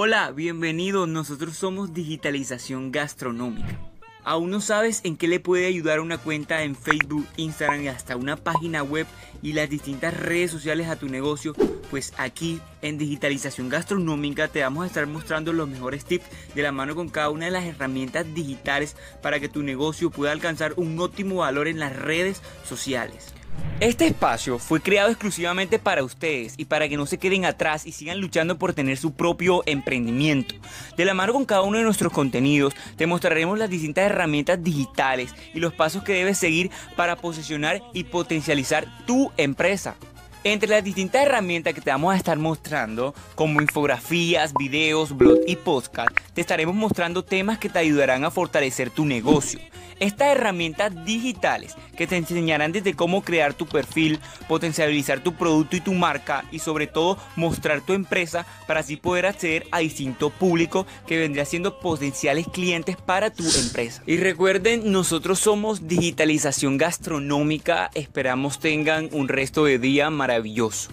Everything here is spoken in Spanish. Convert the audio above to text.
Hola, bienvenido. Nosotros somos Digitalización Gastronómica. ¿Aún no sabes en qué le puede ayudar una cuenta en Facebook, Instagram y hasta una página web y las distintas redes sociales a tu negocio? Pues aquí en Digitalización Gastronómica te vamos a estar mostrando los mejores tips de la mano con cada una de las herramientas digitales para que tu negocio pueda alcanzar un óptimo valor en las redes sociales. Este espacio fue creado exclusivamente para ustedes y para que no se queden atrás y sigan luchando por tener su propio emprendimiento. De la mano con cada uno de nuestros contenidos, te mostraremos las distintas herramientas digitales y los pasos que debes seguir para posicionar y potencializar tu empresa. Entre las distintas herramientas que te vamos a estar mostrando, como infografías, videos, blog y podcast, te estaremos mostrando temas que te ayudarán a fortalecer tu negocio. Estas herramientas digitales que te enseñarán desde cómo crear tu perfil, potencializar tu producto y tu marca y sobre todo mostrar tu empresa para así poder acceder a distinto público que vendría siendo potenciales clientes para tu empresa. Y recuerden, nosotros somos digitalización gastronómica, esperamos tengan un resto de día maravilloso.